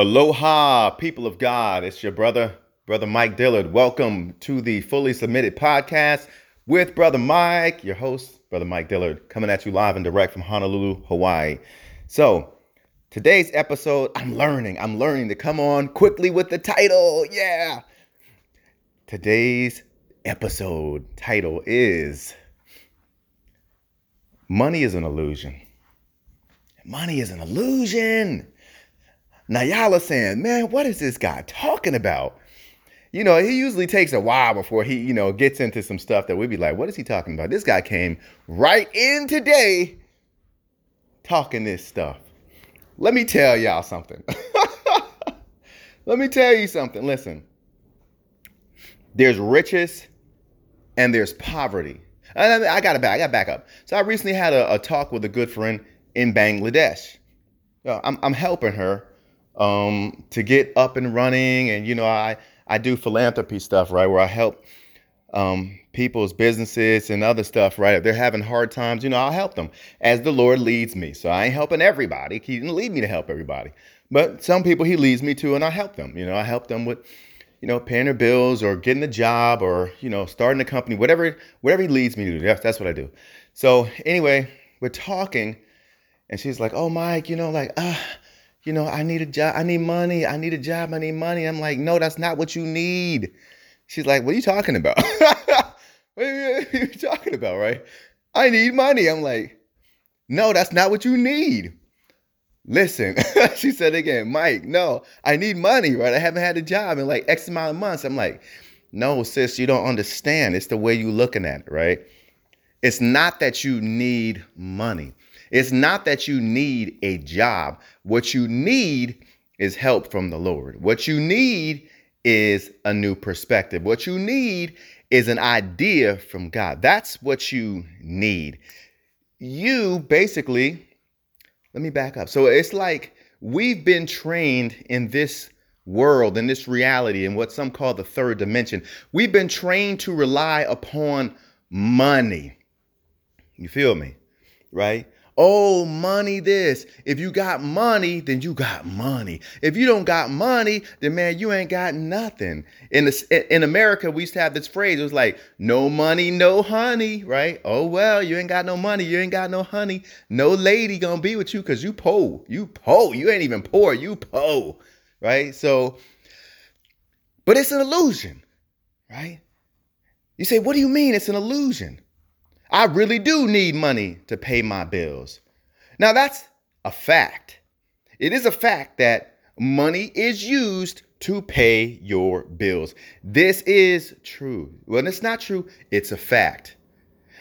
Aloha, people of God. It's your brother, Brother Mike Dillard. Welcome to the Fully Submitted Podcast with Brother Mike, your host, Brother Mike Dillard, coming at you live and direct from Honolulu, Hawaii. So, today's episode, I'm learning. I'm learning to come on quickly with the title. Yeah. Today's episode title is Money is an Illusion. Money is an illusion. Now y'all are saying, man, what is this guy talking about? You know, he usually takes a while before he, you know, gets into some stuff that we'd be like, what is he talking about? This guy came right in today talking this stuff. Let me tell y'all something. Let me tell you something. Listen, there's riches and there's poverty. I, got to back. I got back up. So I recently had a, a talk with a good friend in Bangladesh. Uh, I'm, I'm helping her um, to get up and running. And, you know, I, I do philanthropy stuff, right, where I help um, people's businesses and other stuff, right? If they're having hard times, you know, I'll help them as the Lord leads me. So I ain't helping everybody. He didn't lead me to help everybody. But some people he leads me to, and I help them. You know, I help them with, you know, paying their bills or getting a job or, you know, starting a company, whatever, whatever he leads me to do. That's, that's what I do. So anyway, we're talking, and she's like, oh, Mike, you know, like, ah, uh, you know, I need a job, I need money, I need a job, I need money. I'm like, no, that's not what you need. She's like, what are you talking about? what are you talking about, right? I need money. I'm like, no, that's not what you need. Listen, she said again, Mike, no, I need money, right? I haven't had a job in like X amount of months. I'm like, no, sis, you don't understand. It's the way you're looking at it, right? It's not that you need money. It's not that you need a job. What you need is help from the Lord. What you need is a new perspective. What you need is an idea from God. That's what you need. You basically, let me back up. So it's like we've been trained in this world, in this reality, in what some call the third dimension. We've been trained to rely upon money. You feel me? Right? Oh, money this. If you got money, then you got money. If you don't got money, then man, you ain't got nothing. In the, in America, we used to have this phrase. It was like, no money, no honey, right? Oh, well, you ain't got no money. You ain't got no honey. No lady gonna be with you because you poor. You poor. You ain't even poor. You poor, right? So, but it's an illusion, right? You say, what do you mean it's an illusion? I really do need money to pay my bills. Now, that's a fact. It is a fact that money is used to pay your bills. This is true. When it's not true, it's a fact.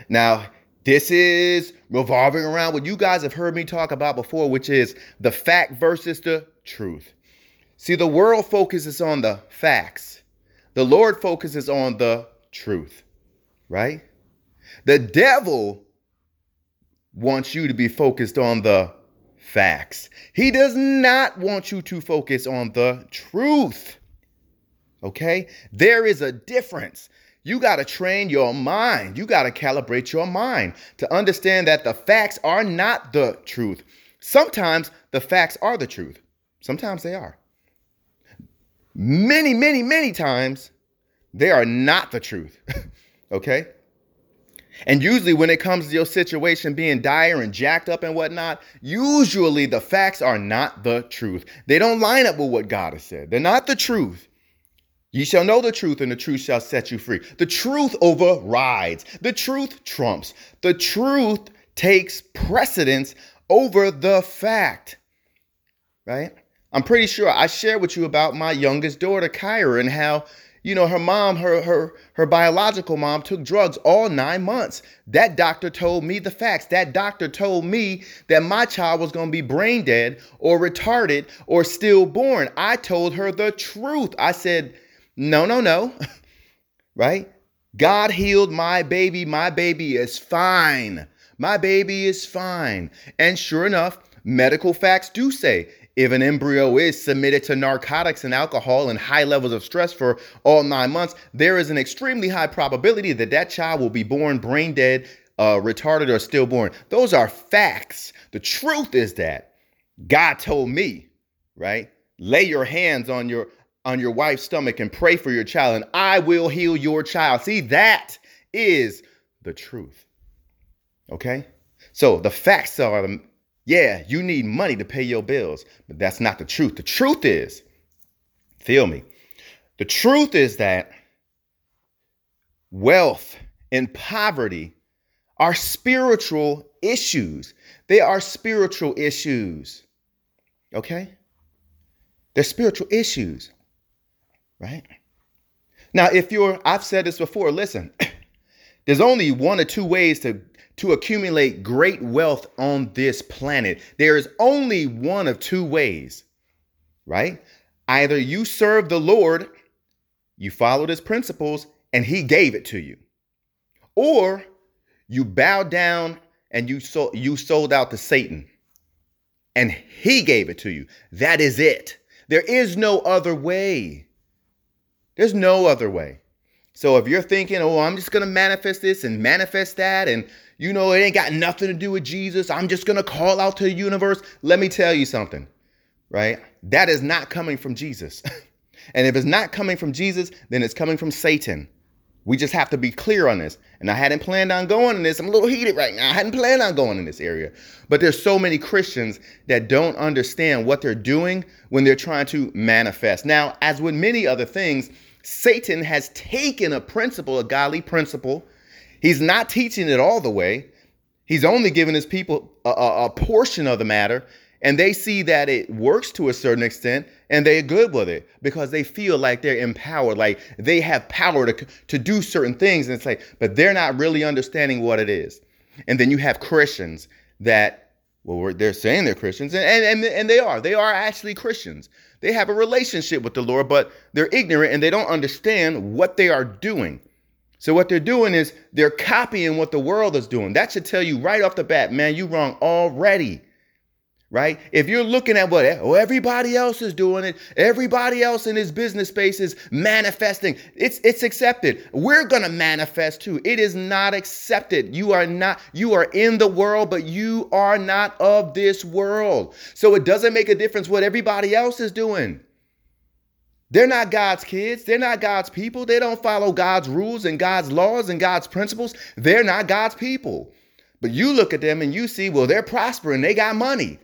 Now, this is revolving around what you guys have heard me talk about before, which is the fact versus the truth. See, the world focuses on the facts, the Lord focuses on the truth, right? The devil wants you to be focused on the facts. He does not want you to focus on the truth. Okay? There is a difference. You got to train your mind. You got to calibrate your mind to understand that the facts are not the truth. Sometimes the facts are the truth, sometimes they are. Many, many, many times they are not the truth. okay? And usually, when it comes to your situation being dire and jacked up and whatnot, usually the facts are not the truth. They don't line up with what God has said. They're not the truth. Ye shall know the truth, and the truth shall set you free. The truth overrides, the truth trumps, the truth takes precedence over the fact. Right? I'm pretty sure I shared with you about my youngest daughter, Kyra, and how you know, her mom, her her her biological mom took drugs all 9 months. That doctor told me the facts. That doctor told me that my child was going to be brain dead or retarded or stillborn. I told her the truth. I said, "No, no, no." right? God healed my baby. My baby is fine. My baby is fine. And sure enough, medical facts do say if an embryo is submitted to narcotics and alcohol and high levels of stress for all nine months, there is an extremely high probability that that child will be born brain dead, uh, retarded, or stillborn. Those are facts. The truth is that God told me, right? lay your hands on your on your wife's stomach and pray for your child and I will heal your child. See, that is the truth. Okay? So the facts are yeah, you need money to pay your bills, but that's not the truth. The truth is, feel me. The truth is that wealth and poverty are spiritual issues. They are spiritual issues. Okay? They're spiritual issues. Right? Now, if you're, I've said this before, listen, there's only one or two ways to, to accumulate great wealth on this planet. There is only one of two ways, right? Either you serve the Lord, you followed his principles, and he gave it to you. Or you bow down and you sold, you sold out to Satan and he gave it to you. That is it. There is no other way. There's no other way. So if you're thinking, oh, I'm just going to manifest this and manifest that, and you know, it ain't got nothing to do with Jesus, I'm just going to call out to the universe, let me tell you something, right? That is not coming from Jesus. and if it's not coming from Jesus, then it's coming from Satan. We just have to be clear on this. And I hadn't planned on going in this. I'm a little heated right now. I hadn't planned on going in this area. But there's so many Christians that don't understand what they're doing when they're trying to manifest. Now, as with many other things, Satan has taken a principle, a godly principle. He's not teaching it all the way. He's only giving his people a, a, a portion of the matter and they see that it works to a certain extent and they're good with it because they feel like they're empowered like they have power to, to do certain things and it's like but they're not really understanding what it is. And then you have christians that well they're saying they're christians and, and, and they are. They are actually christians. They have a relationship with the lord but they're ignorant and they don't understand what they are doing so what they're doing is they're copying what the world is doing that should tell you right off the bat man you wrong already right? If you're looking at what oh, everybody else is doing it, everybody else in his business space is manifesting. It's it's accepted. We're to manifest too. It is not accepted. You are not you are in the world, but you are not of this world. So it doesn't make a difference what everybody else is doing. They're not God's kids. They're not God's people. They don't follow God's rules and God's laws and God's principles. They're not God's people. But you look at them and you see, well, they're prospering. They got money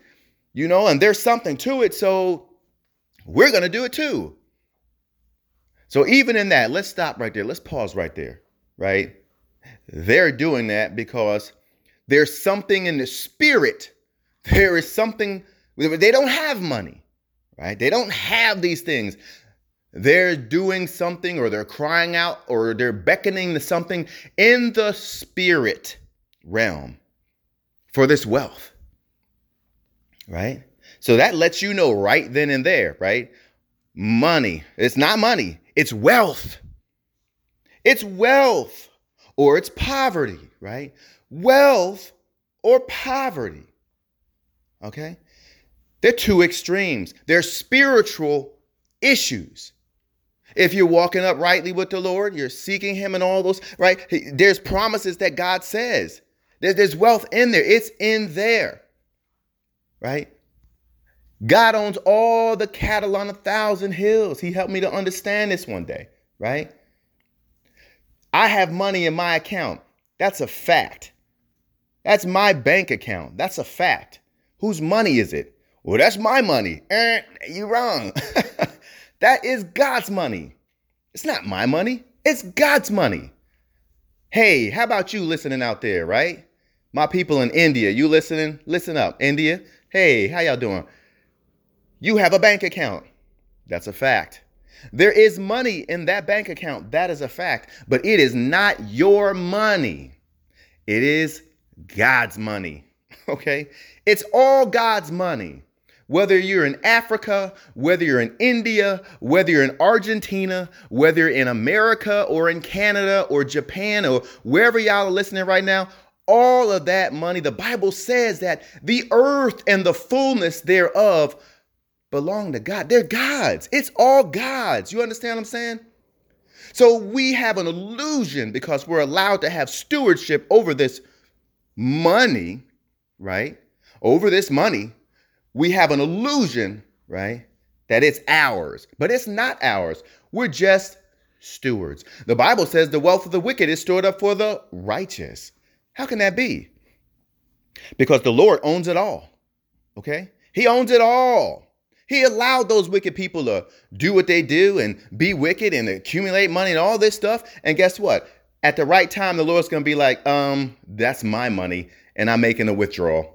you know, and there's something to it. So we're going to do it too. So even in that, let's stop right there. Let's pause right there, right? They're doing that because there's something in the spirit. There is something, they don't have money, right? They don't have these things. They're doing something or they're crying out or they're beckoning to something in the spirit realm for this wealth right? So that lets you know right then and there, right? Money. It's not money, it's wealth. It's wealth or it's poverty, right? Wealth or poverty. Okay? They're two extremes. They're spiritual issues. If you're walking uprightly with the Lord, you're seeking Him and all those, right? There's promises that God says. There's wealth in there, it's in there right? God owns all the cattle on a thousand hills. He helped me to understand this one day, right? I have money in my account. That's a fact. That's my bank account. That's a fact. Whose money is it? Well, that's my money. Eh, you're wrong. that is God's money. It's not my money. It's God's money. Hey, how about you listening out there, right? My people in India, you listening? Listen up, India. Hey, how y'all doing? You have a bank account. That's a fact. There is money in that bank account. That is a fact. But it is not your money. It is God's money. Okay? It's all God's money. Whether you're in Africa, whether you're in India, whether you're in Argentina, whether in America or in Canada or Japan or wherever y'all are listening right now, all of that money, the Bible says that the earth and the fullness thereof belong to God. They're God's. It's all God's. You understand what I'm saying? So we have an illusion because we're allowed to have stewardship over this money, right? Over this money, we have an illusion, right? that it's ours, but it's not ours. We're just stewards. The Bible says the wealth of the wicked is stored up for the righteous. How can that be? Because the Lord owns it all. Okay? He owns it all. He allowed those wicked people to do what they do and be wicked and accumulate money and all this stuff. And guess what? At the right time, the Lord's to be like, um, that's my money and I'm making a withdrawal.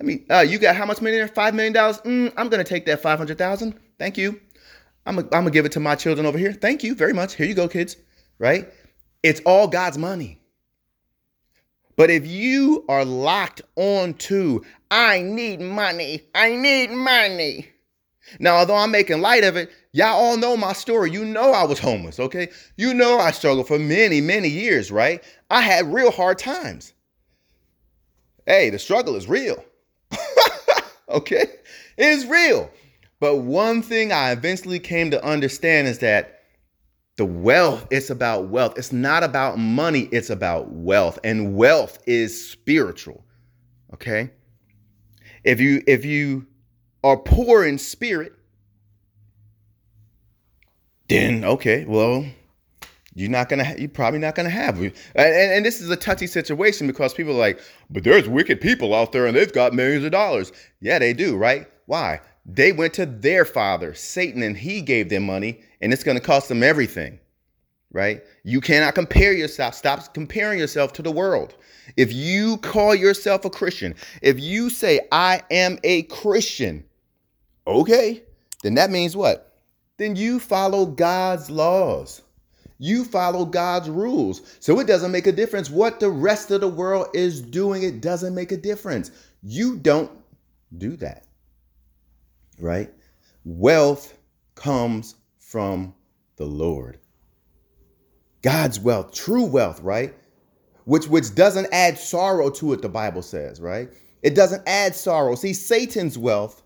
I mean, uh, you got how much money there? $5 million? Mm, I'm to take that 500,000. Thank you. I'm going to give it to my children over here. Thank you very much. Here you go, kids. Right? It's all God's money. But if you are locked on to, I need money, I need money. Now, although I'm making light of it, y'all all know my story. You know I was homeless, okay? You know I struggled for many, many years, right? I had real hard times. Hey, the struggle is real. okay? It is real. But one thing I eventually came to understand is that the wealth, it's about wealth. It's not about money, it's about wealth. And wealth is spiritual. Okay? If you if you are poor in spirit, then okay, well, you're not gonna you're probably not gonna have and, and, this is a touchy situation because people are like but there's wicked people out there and they've got millions of dollars yeah they do right why they went to their father, Satan, and he gave them money, and it's to cost them everything, right? You cannot compare yourself. Stop comparing yourself to the world. If you call yourself a Christian, if you say, I am a Christian, okay, then that means what? Then you follow God's laws. You follow God's rules. So it doesn't make a difference what the rest of the world is doing. It doesn't make a difference. You don't do that right? Wealth comes from the Lord. God's wealth, true wealth, right? Which which doesn't add sorrow to it, the Bible says, right? It doesn't add sorrow. See, Satan's wealth,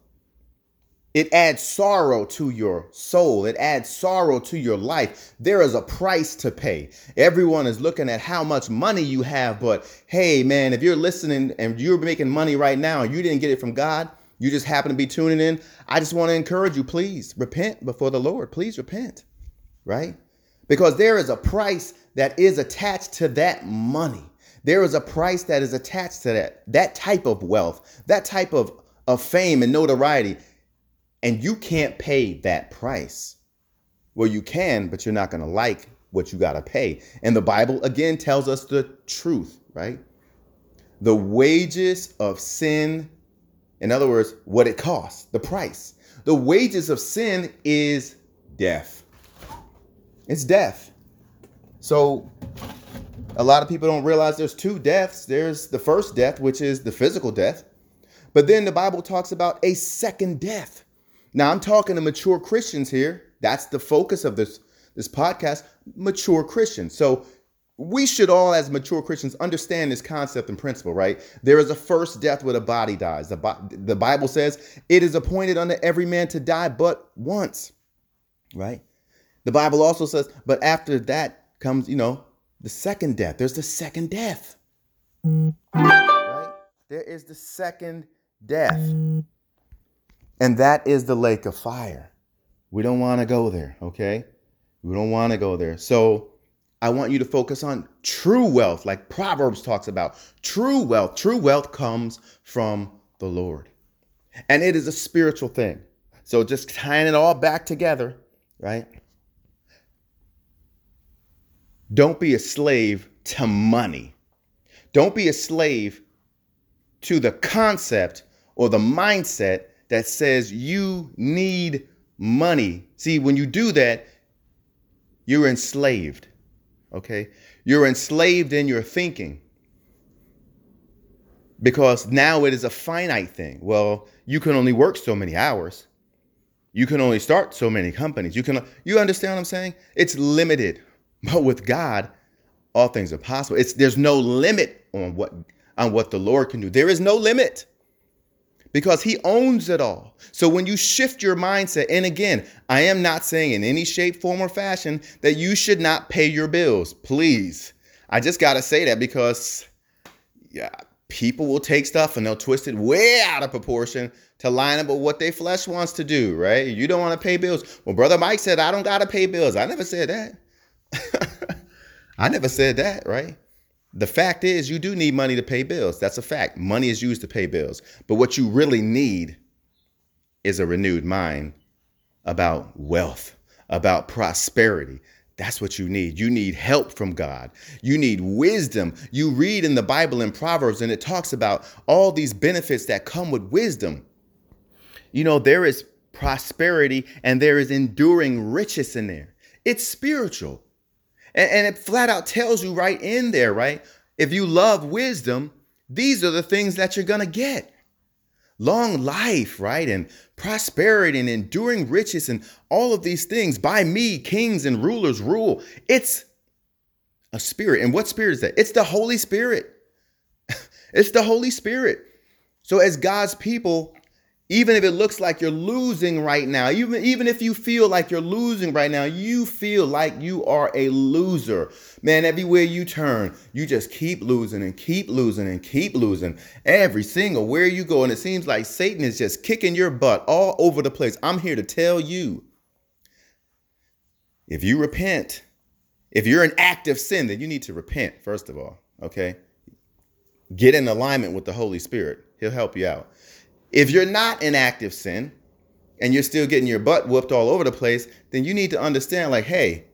it adds sorrow to your soul. It adds sorrow to your life. There is a price to pay. Everyone is looking at how much money you have, but hey, man, if you're listening and you're making money right now you didn't get it from God, you just happen to be tuning in, I just want to encourage you, please repent before the Lord. Please repent, right? Because there is a price that is attached to that money. There is a price that is attached to that, that type of wealth, that type of, of fame and notoriety. And you can't pay that price. Well, you can, but you're not going to like what you got to pay. And the Bible again tells us the truth, right? The wages of sin in other words, what it costs, the price. The wages of sin is death. It's death. So a lot of people don't realize there's two deaths. There's the first death, which is the physical death. But then the Bible talks about a second death. Now I'm talking to mature Christians here. That's the focus of this this podcast, mature Christians. So we should all, as mature Christians, understand this concept and principle, right? There is a first death where the body dies. The, the Bible says it is appointed unto every man to die but once, right? The Bible also says, but after that comes, you know, the second death. There's the second death, right? There is the second death. And that is the lake of fire. We don't want to go there, okay? We don't want to go there. So, I want you to focus on true wealth, like Proverbs talks about. True wealth, true wealth comes from the Lord. And it is a spiritual thing. So just tying it all back together, right? Don't be a slave to money. Don't be a slave to the concept or the mindset that says you need money. See, when you do that, you're enslaved okay? You're enslaved in your thinking because now it is a finite thing. Well, you can only work so many hours. You can only start so many companies. You can you understand what I'm saying? It's limited. But with God, all things are possible. It's there's no limit on what on what the Lord can do. There is no limit because he owns it all. So when you shift your mindset, and again, I am not saying in any shape, form, or fashion that you should not pay your bills. Please. I just got to say that because yeah, people will take stuff and they'll twist it way out of proportion to line up with what their flesh wants to do, right? You don't want to pay bills. Well, brother Mike said I don't gotta pay bills. I never said that. I never said that, right? The fact is, you do need money to pay bills. That's a fact. Money is used to pay bills. But what you really need is a renewed mind about wealth, about prosperity. That's what you need. You need help from God. You need wisdom. You read in the Bible in Proverbs, and it talks about all these benefits that come with wisdom. You know, there is prosperity and there is enduring riches in there. It's spiritual. And, and it flat out tells you right in there, right? If you love wisdom, these are the things that you're going to get long life, right? And prosperity and enduring riches and all of these things. By me, kings and rulers rule. It's a spirit. And what spirit is that? It's the Holy Spirit. it's the Holy Spirit. So, as God's people, even if it looks like you're losing right now, even, even if you feel like you're losing right now, you feel like you are a loser. Man, everywhere you turn, you just keep losing and keep losing and keep losing. Every single where you go. And it seems like Satan is just kicking your butt all over the place. I'm here to tell you if you repent, if you're in active sin, then you need to repent, first of all. Okay? Get in alignment with the Holy Spirit, He'll help you out. If you're not in active sin and you're still getting your butt whooped all over the place, then you need to understand like, hey,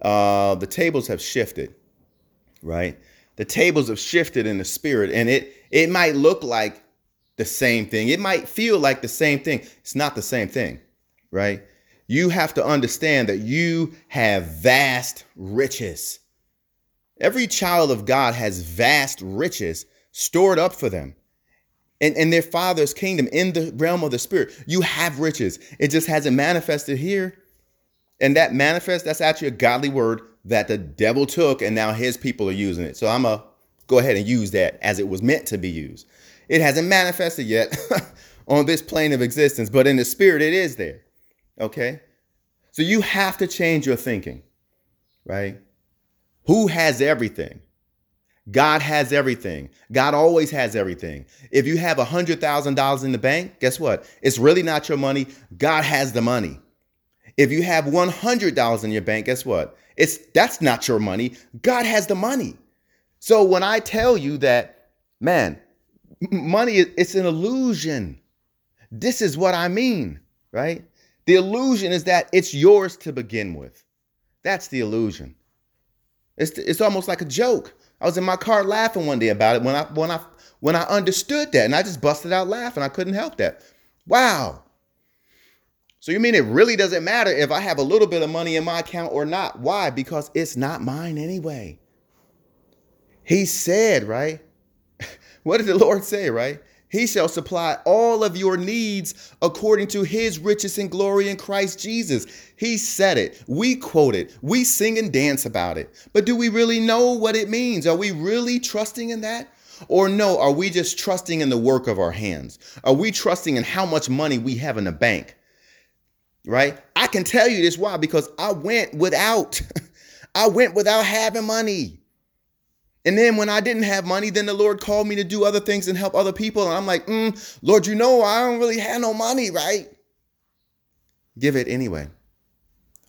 uh, the tables have shifted, right? The tables have shifted in the spirit, and it it might look like the same thing. It might feel like the same thing. It's not the same thing, right? You have to understand that you have vast riches. Every child of God has vast riches stored up for them in, in their father's kingdom, in the realm of the spirit. You have riches. It just hasn't manifested here. And that manifest, that's actually a godly word that the devil took, and now his people are using it. So I'm going to go ahead and use that as it was meant to be used. It hasn't manifested yet on this plane of existence, but in the spirit, it is there. Okay? So you have to change your thinking, right? Who has everything? God has everything. God always has everything. If you have a $100,000 in the bank, guess what? It's really not your money. God has the money. If you have $100 in your bank, guess what? It's that's not your money. God has the money. So when I tell you that, man, money it's an illusion. This is what I mean, right? The illusion is that it's yours to begin with. That's the illusion. It's it's almost like a joke. I was in my car laughing one day about it when I when I when I understood that and I just busted out laughing. I couldn't help that. Wow. So you mean it really doesn't matter if I have a little bit of money in my account or not? Why? Because it's not mine anyway. He said, right? what did the Lord say, right? He shall supply all of your needs according to his riches and glory in Christ Jesus. He said it. We quote it. We sing and dance about it. But do we really know what it means? Are we really trusting in that? Or no, are we just trusting in the work of our hands? Are we trusting in how much money we have in the bank? Right? I can tell you this why because I went without. I went without having money. And then when I didn't have money, then the Lord called me to do other things and help other people. And I'm like, mm, Lord, you know, I don't really have no money, right? Give it anyway.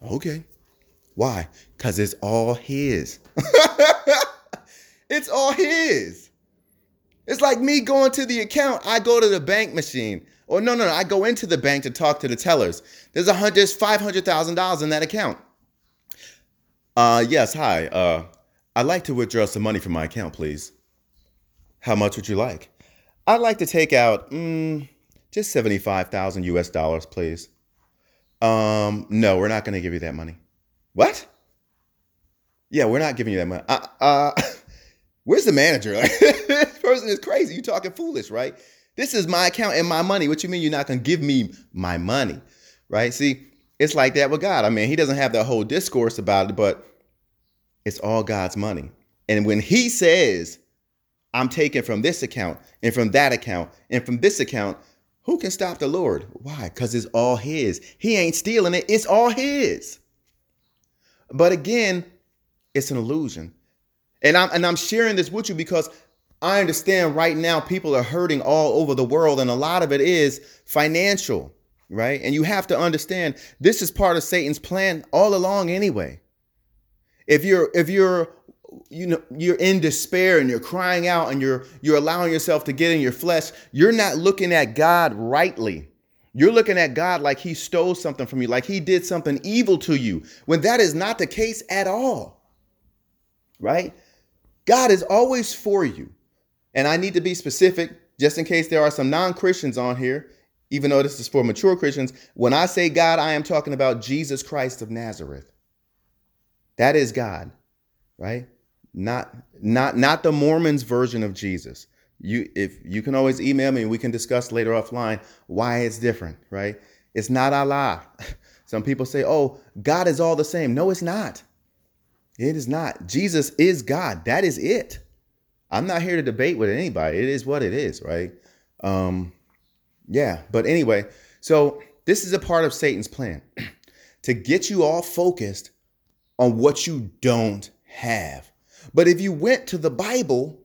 Okay. Why? Because it's all His. it's all His. It's like me going to the account. I go to the bank machine. Or no, no, no. I go into the bank to talk to the tellers. There's a hundred, five hundred thousand dollars in that account. Uh, yes. Hi. Uh, I'd like to withdraw some money from my account, please. How much would you like? I'd like to take out mm, just 75,000 US dollars, please. Um, no, we're not going to give you that money. What? Yeah, we're not giving you that money. Uh, uh where's the manager? this person is crazy. You talking foolish, right? This is my account and my money. What you mean you're not going to give me my money? Right? See, it's like that with God. I mean, he doesn't have that whole discourse about it, but it's all God's money. And when He says, I'm taking from this account and from that account and from this account, who can stop the Lord? Why? Because it's all His. He ain't stealing it, it's all His. But again, it's an illusion. And I'm and I'm sharing this with you because I understand right now people are hurting all over the world, and a lot of it is financial, right? And you have to understand this is part of Satan's plan all along anyway. If you're if you're you know you're in despair and you're crying out and you're you're allowing yourself to get in your flesh, you're not looking at God rightly. You're looking at God like he stole something from you, like he did something evil to you, when that is not the case at all. Right? God is always for you. And I need to be specific just in case there are some non Christians on here, even though this is for mature Christians. When I say God, I am talking about Jesus Christ of Nazareth. That is God, right? Not not not the Mormons version of Jesus. You if you can always email me we can discuss later offline why it's different, right? It's not Allah. Some people say, "Oh, God is all the same." No, it's not. It is not. Jesus is God. That is it. I'm not here to debate with anybody. It is what it is, right? Um, yeah. But anyway, so this is a part of Satan's plan to get you all focused on what you don't have. But if you went to the Bible,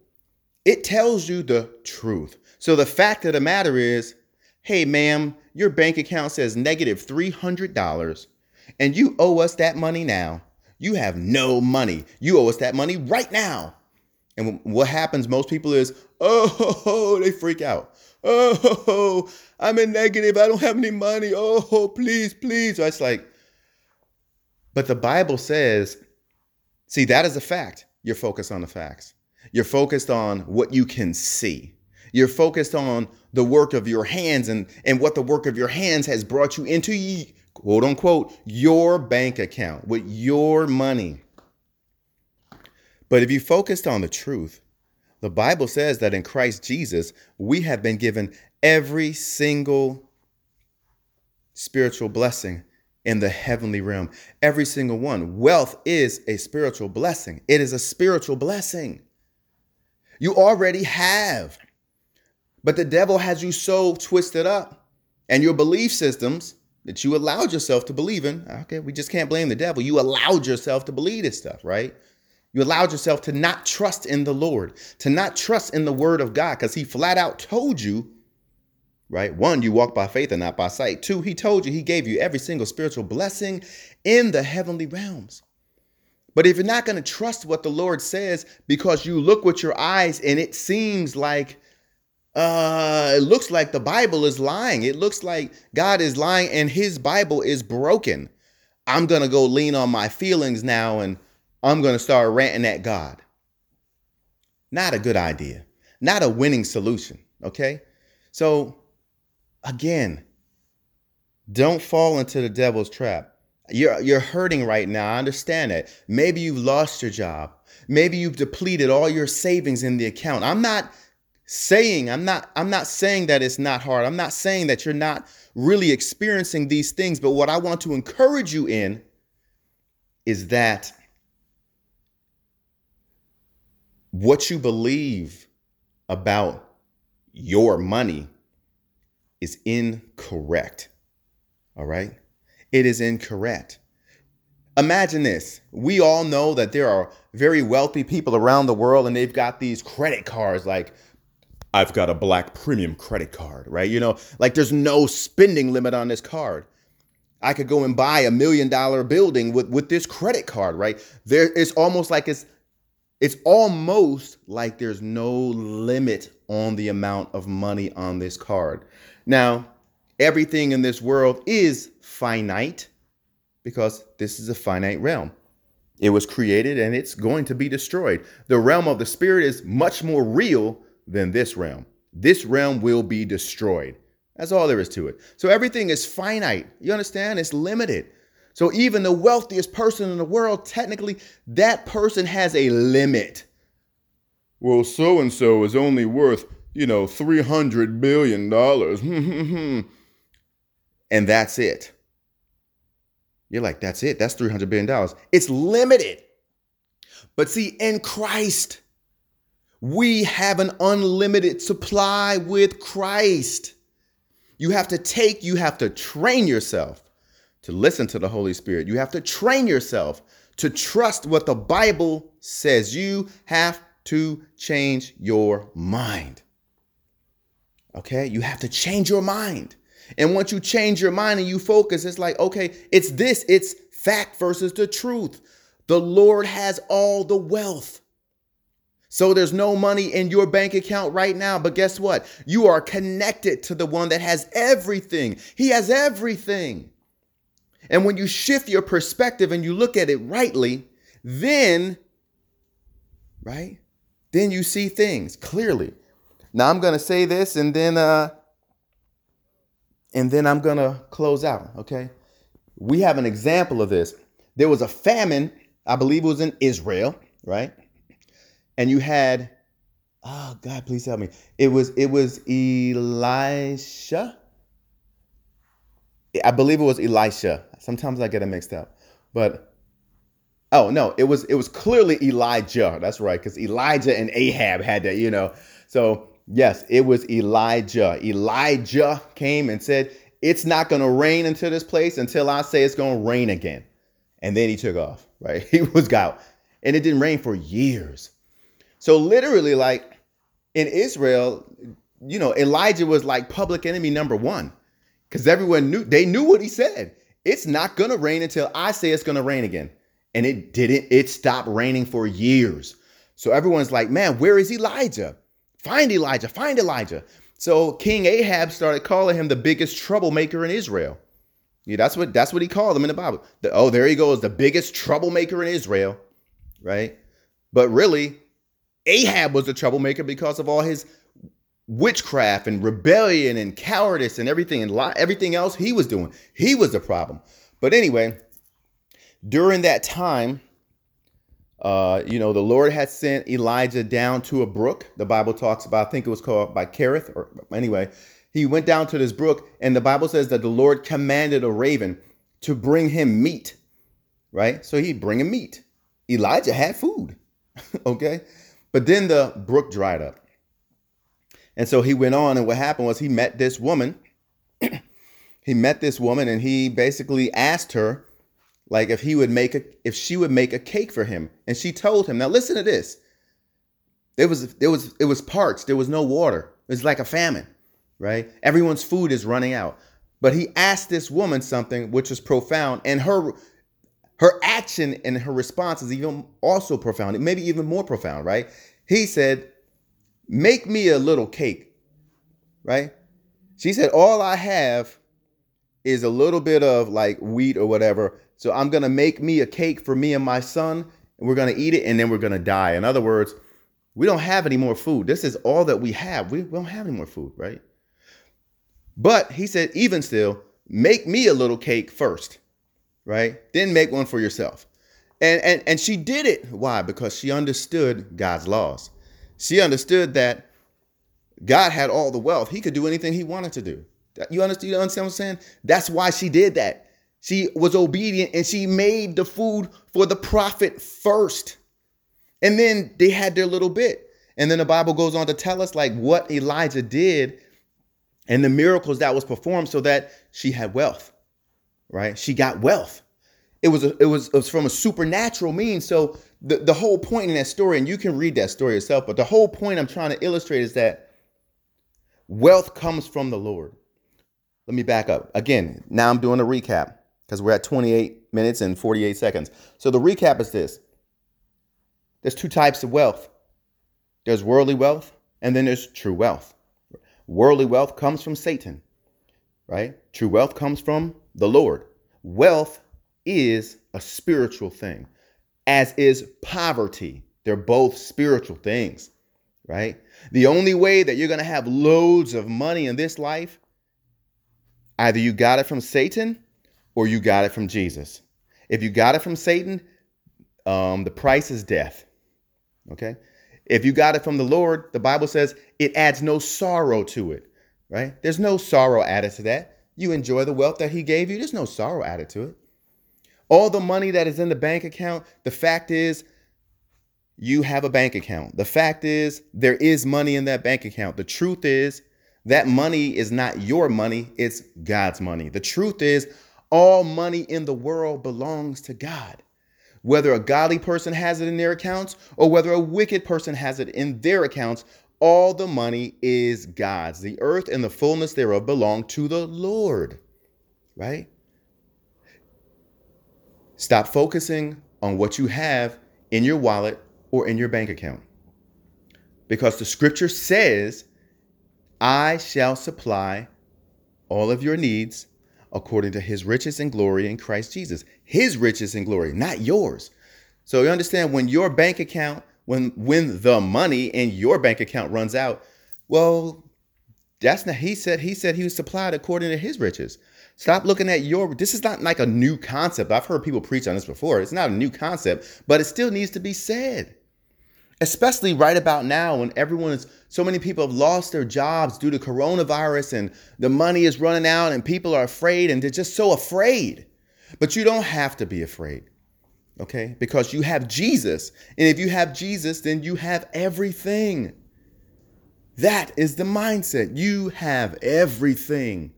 it tells you the truth. So the fact of the matter is, hey, ma'am, your bank account says negative $300 and you owe us that money now. You have no money. You owe us that money right now. And what happens, most people is, oh, they freak out. Oh, I'm in negative. I don't have any money. Oh, please, please. So it's like, but the Bible says, see, that is a fact. You're focused on the facts. You're focused on what you can see. You're focused on the work of your hands and, and what the work of your hands has brought you into, quote unquote, your bank account with your money. But if you focused on the truth, the Bible says that in Christ Jesus, we have been given every single spiritual blessing in the heavenly realm. Every single one. Wealth is a spiritual blessing, it is a spiritual blessing. You already have. But the devil has you so twisted up and your belief systems that you allowed yourself to believe in. Okay, we just can't blame the devil. You allowed yourself to believe this stuff, right? You allowed yourself to not trust in the Lord, to not trust in the word of God, because he flat out told you, right? One, you walk by faith and not by sight. Two, he told you he gave you every single spiritual blessing in the heavenly realms. But if you're not going to trust what the Lord says because you look with your eyes and it seems like, uh, it looks like the Bible is lying. It looks like God is lying and his Bible is broken. I'm going to go lean on my feelings now and I'm going to start ranting at God. Not a good idea. Not a winning solution. Okay. So, again, don't fall into the devil's trap. You're, you're hurting right now. I understand that. Maybe you've lost your job. Maybe you've depleted all your savings in the account. I'm not saying I'm not I'm not saying that it's not hard. I'm not saying that you're not really experiencing these things, but what I want to encourage you in is that what you believe about your money is incorrect. All right? It is incorrect. Imagine this. We all know that there are very wealthy people around the world and they've got these credit cards like I've got a black premium credit card, right? You know, like there's no spending limit on this card. I could go and buy a million dollar building with with this credit card, right? There it's almost like it's it's almost like there's no limit on the amount of money on this card. Now, everything in this world is finite because this is a finite realm. It was created and it's going to be destroyed. The realm of the spirit is much more real than this realm. This realm will be destroyed. That's all there is to it. So everything is finite. You understand? It's limited. So even the wealthiest person in the world, technically, that person has a limit. Well, so and so is only worth, you know, $300 billion. Hmm, hmm, hmm, and that's it. You're like, that's it. That's $300 billion. It's limited. But see, in Christ, we have an unlimited supply with Christ. You have to take, you have to train yourself to listen to the Holy Spirit. You have to train yourself to trust what the Bible says. You have to change your mind. Okay? You have to change your mind. And once you change your mind and you focus, it's like, okay, it's this, it's fact versus the truth. The Lord has all the wealth. So there's no money in your bank account right now, but guess what? You are connected to the one that has everything. He has everything. And when you shift your perspective and you look at it rightly, then, right? Then you see things clearly. Now I'm to say this and then uh and then I'm to close out, okay? We have an example of this. There was a famine, I believe it was in Israel, right? And you had oh God, please help me. It was it was Elisha. I believe it was Elisha. Sometimes I get it mixed up. But oh no, it was it was clearly Elijah. That's right, because Elijah and Ahab had to, you know. So yes, it was Elijah. Elijah came and said, It's not gonna rain into this place until I say it's gonna rain again. And then he took off, right? He was out. And it didn't rain for years. So literally, like in Israel, you know, Elijah was like public enemy number one because everyone knew they knew what he said. It's not gonna rain until I say it's gonna rain again. And it didn't, it stopped raining for years. So everyone's like, man, where is Elijah? Find Elijah, find Elijah. So King Ahab started calling him the biggest troublemaker in Israel. Yeah, that's what that's what he called him in the Bible. The, oh, there he goes, the biggest troublemaker in Israel, right? But really, Ahab was the troublemaker because of all his witchcraft and rebellion and cowardice and everything and everything else he was doing. He was the problem. But anyway, during that time, uh, you know, the Lord had sent Elijah down to a brook. The Bible talks about, I think it was called by Kerith, or anyway, he went down to this brook, and the Bible says that the Lord commanded a raven to bring him meat, right? So he bring him meat. Elijah had food, okay? But then the brook dried up. And so he went on, and what happened was he met this woman. he met this woman, and he basically asked her, like, if he would make a, if she would make a cake for him. And she told him, now listen to this. There was, there was, it was parched. There was no water. It was like a famine, right? Everyone's food is running out. But he asked this woman something which was profound, and her her action and her response is even also profound, maybe even more profound, right? He said, Make me a little cake, right? She said, All I have is a little bit of like wheat or whatever. So I'm going to make me a cake for me and my son, and we're going to eat it, and then we're going to die. In other words, we don't have any more food. This is all that we have. We, don't have any more food, right? But he said, Even still, make me a little cake first right? Then make one for yourself. And, and, and she did it. Why? Because she understood God's laws. She understood that God had all the wealth. He could do anything he wanted to do. You understand, you understand what I'm saying? That's why she did that. She was obedient and she made the food for the prophet first. And then they had their little bit. And then the Bible goes on to tell us like what Elijah did and the miracles that was performed so that she had wealth right? She got wealth. It was a, it was it was from a supernatural means. So the, the whole point in that story, and you can read that story yourself, but the whole point I'm trying to illustrate is that wealth comes from the Lord. Let me back up. Again, now I'm doing a recap because we're at 28 minutes and 48 seconds. So the recap is this. There's two types of wealth. There's worldly wealth and then there's true wealth. Worldly wealth comes from Satan, right? True wealth comes from the Lord. Wealth is a spiritual thing, as is poverty. They're both spiritual things, right? The only way that you're going to have loads of money in this life, either you got it from Satan or you got it from Jesus. If you got it from Satan, um, the price is death. Okay? If you got it from the Lord, the Bible says it adds no sorrow to it, right? There's no sorrow added to that. You enjoy the wealth that he gave you. There's no sorrow added to it. All the money that is in the bank account, the fact is, you have a bank account. The fact is, there is money in that bank account. The truth is, that money is not your money, it's God's money. The truth is, all money in the world belongs to God. whether a godly person has it in their accounts or whether a wicked person has it in their accounts, all the money is God's. The earth and the fullness thereof belong to the Lord, right? Stop focusing on what you have in your wallet or in your bank account. Because the scripture says, I shall supply all of your needs according to his riches and glory in Christ Jesus. His riches and glory, not yours. So you understand when your bank account, when when the money in your bank account runs out, well, that's not he said he said he was supplied according to his riches. Stop looking at your this is not like a new concept. I've heard people preach on this before. It's not a new concept, but it still needs to be said especially right about now when everyone is so many people have lost their jobs due to coronavirus and the money is running out and people are afraid and they're just so afraid. But you don't have to be afraid. Okay? Because you have Jesus. And if you have Jesus, then you have everything. That is the mindset. You have everything.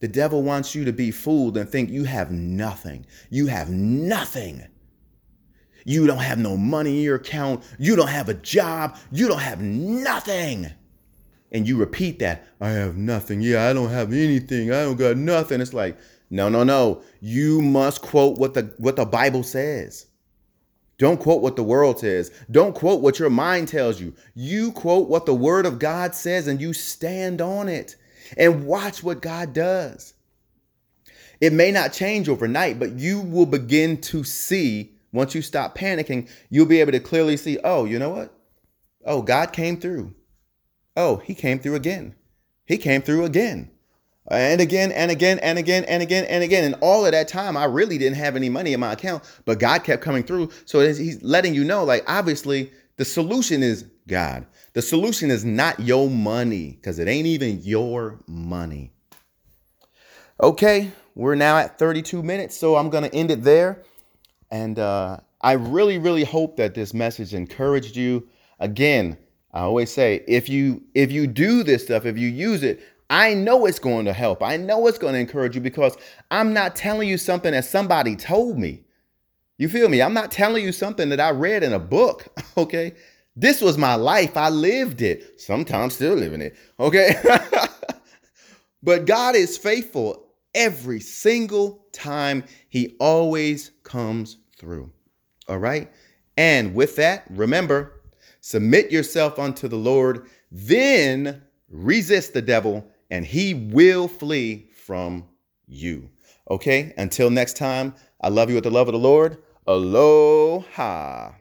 The devil wants you to be fooled and think you have nothing. You have nothing. You don't have no money in your account. You don't have a job. You don't have nothing. And you repeat that, I have nothing. Yeah, I don't have anything. I don't got nothing. It's like, no, no, no. You must quote what the what the Bible says. Don't quote what the world says. Don't quote what your mind tells you. You quote what the word of God says and you stand on it and watch what God does. It may not change overnight, but you will begin to see once you stop panicking, you'll be able to clearly see, oh, you know what? Oh, God came through. Oh, he came through again. He came through again. And again and again and again and again and again. And all of that time, I really didn't have any money in my account, but God kept coming through. So he's letting you know, like, obviously, the solution is God. The solution is not your money because it ain't even your money. Okay, we're now at 32 minutes, so I'm going to end it there. And uh, I really, really hope that this message encouraged you. Again, I always say if you if you do this stuff, if you use it, I know it's going to help. I know it's going to encourage you because I'm not telling you something that somebody told me. You feel me? I'm not telling you something that I read in a book, okay? This was my life. I lived it. Sometimes still living it, okay? but God is faithful every single time. He always comes through. All right? And with that, remember, submit yourself unto the Lord, then resist the devil, and he will flee from you. Okay? Until next time, I love you with the love of the Lord. Aloha.